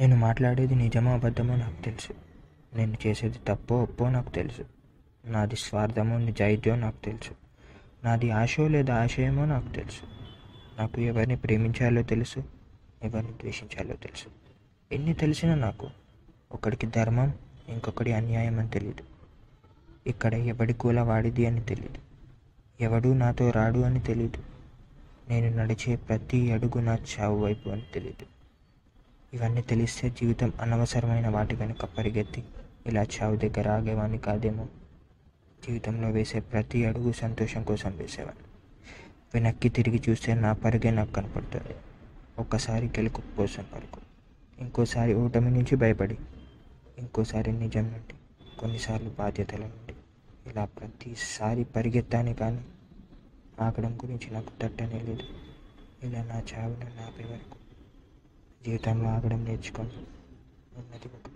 నేను మాట్లాడేది నిజమో అబద్ధమో నాకు తెలుసు. నేను చేసేది తప్పో ఒప్పో నాకు తెలుసు. నాది స్వార్థమో నిజాయితీయో నాకు తెలుసు. నాది ఆశో లేదా ఆశయమో నాకు తెలుసు. నాకు ఎవరిని ప్రేమించాలో తెలుసు ఎవరిని ద్వేషించాలో తెలుసు. ఎన్ని తెలిసినా నాకు ఒకడికి ధర్మం ఇంకొకటి అన్యాయం అని తెలియదు ఇక్కడ ఎవడి కూల వాడిది అని తెలియదు ఎవడు నాతో రాడు అని తెలియదు నేను నడిచే ప్రతి అడుగు నా చావు వైపు అని తెలియదు ఇవన్నీ తెలిస్తే జీవితం అనవసరమైన వాటి వెనుక పరిగెత్తి ఇలా చావు దగ్గర ఆగేవాడిని కాదేమో. జీవితంలో వేసే ప్రతి అడుగు సంతోషం కోసం వేసేవాడిని వెనక్కి తిరిగి చూస్తే నా పరుగే నాకు కనపడుతుంది. ఒక్కసారి గెలుపు కోసం పరుగు ఇంకోసారి ఓటమి నుంచి భయపడి. ఇంకోసారి నిజం నుండి కొన్నిసార్లు బాధ్యతల నుండి. ఇలా ప్రతిసారి పరిగెత్తాను కానీ ఆగడం గురించి నాకు తట్టనే లేదు. ఇలా నా చావును నాపే వరకు జీవితంలో ఆగడం నేర్చుకొని ఉన్నది ఒక